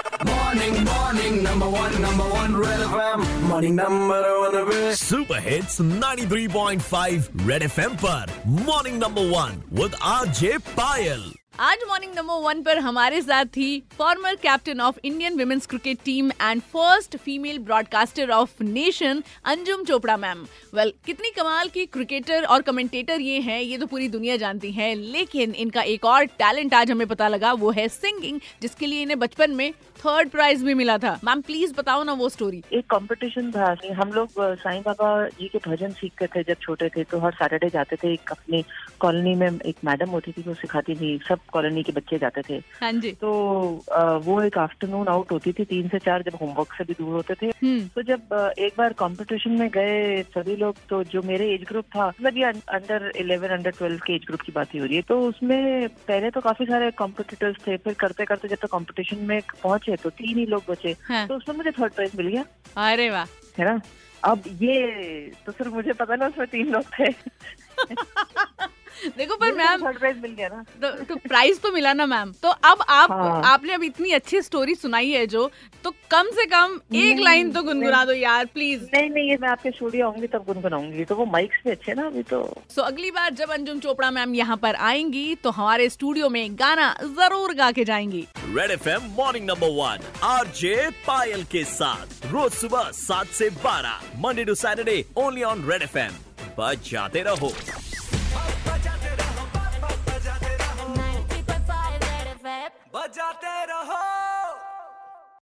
Morning, morning, number one, number one, Red FM. Morning, number one, Red super hits 93.5 Red FM पर. Morning number one with RJ Payal आज morning number one पर हमारे साथ थी former captain of Indian women's cricket team and first female broadcaster of nation Anjum Chopra ma'am well well, कितनी कमाल की cricketer और कमेंटेटर ये हैं ये तो पूरी दुनिया जानती है लेकिन इनका एक और टैलेंट आज हमें पता लगा वो है सिंगिंग जिसके लिए इन्हें बचपन में थर्ड प्राइज भी मिला था। मैम प्लीज़ बताओ ना वो स्टोरी एक कंपटीशन था। हम लोग साईं बाबा जी के भजन सीखते थे जब छोटे थे तो हर सैटरडे जाते थे एक अपनी कॉलोनी में एक मैडम होती थी वो सिखाती थी सब कॉलोनी के बच्चे जाते थे। हाँ जी। तो वो एक आफ्टरनून आउट होती थी तीन से चार जब होमवर्क से भी दूर होते थे। हम्म। तो जब एक बार कॉम्पिटिशन में गए सभी लोग तो जो मेरे एज ग्रुप था मतलब ये अंडर इलेवन अंडर ट्वेल्व के एज ग्रुप की बात ही हो रही है। तो उसमें पहले तो काफ़ी सारे कॉम्पिटिटर्स थे फिर करते करते जब तक कॉम्पिटिशन में पहुँचे तो तीन ही लोग बचे। हाँ। तो उसमें मुझे थर्ड प्राइज मिल गया। अरे वाह। है ना? अब ये तो सिर्फ़ मुझे पता ना उसमें तीन लोग थे। देखो पर मैम थर्ड प्राइज मिल गया ना। तो, तो प्राइस तो मिला ना मैम तो अब आप हाँ। आपने अब इतनी अच्छी स्टोरी सुनाई है जो तो कम से कम एक लाइन तो गुनगुना दो यार प्लीज़ नहीं नहीं ये मैं आपके स्टूडियो आऊँगी तब गुनगुनाऊँगी। तो वो माइक्स भी अच्छे ना अभी तो। सो अगली बार जब अंजुम चोपड़ा मैम यहाँ पर आएँगी तो हमारे स्टूडियो में गाना ज़रूर गा के जाएँगी। Red FM morning number one R J Payal के साथ रोज सुबह सात से बारह Monday to Saturday only on Red FM बजाते रहो। जाते रहो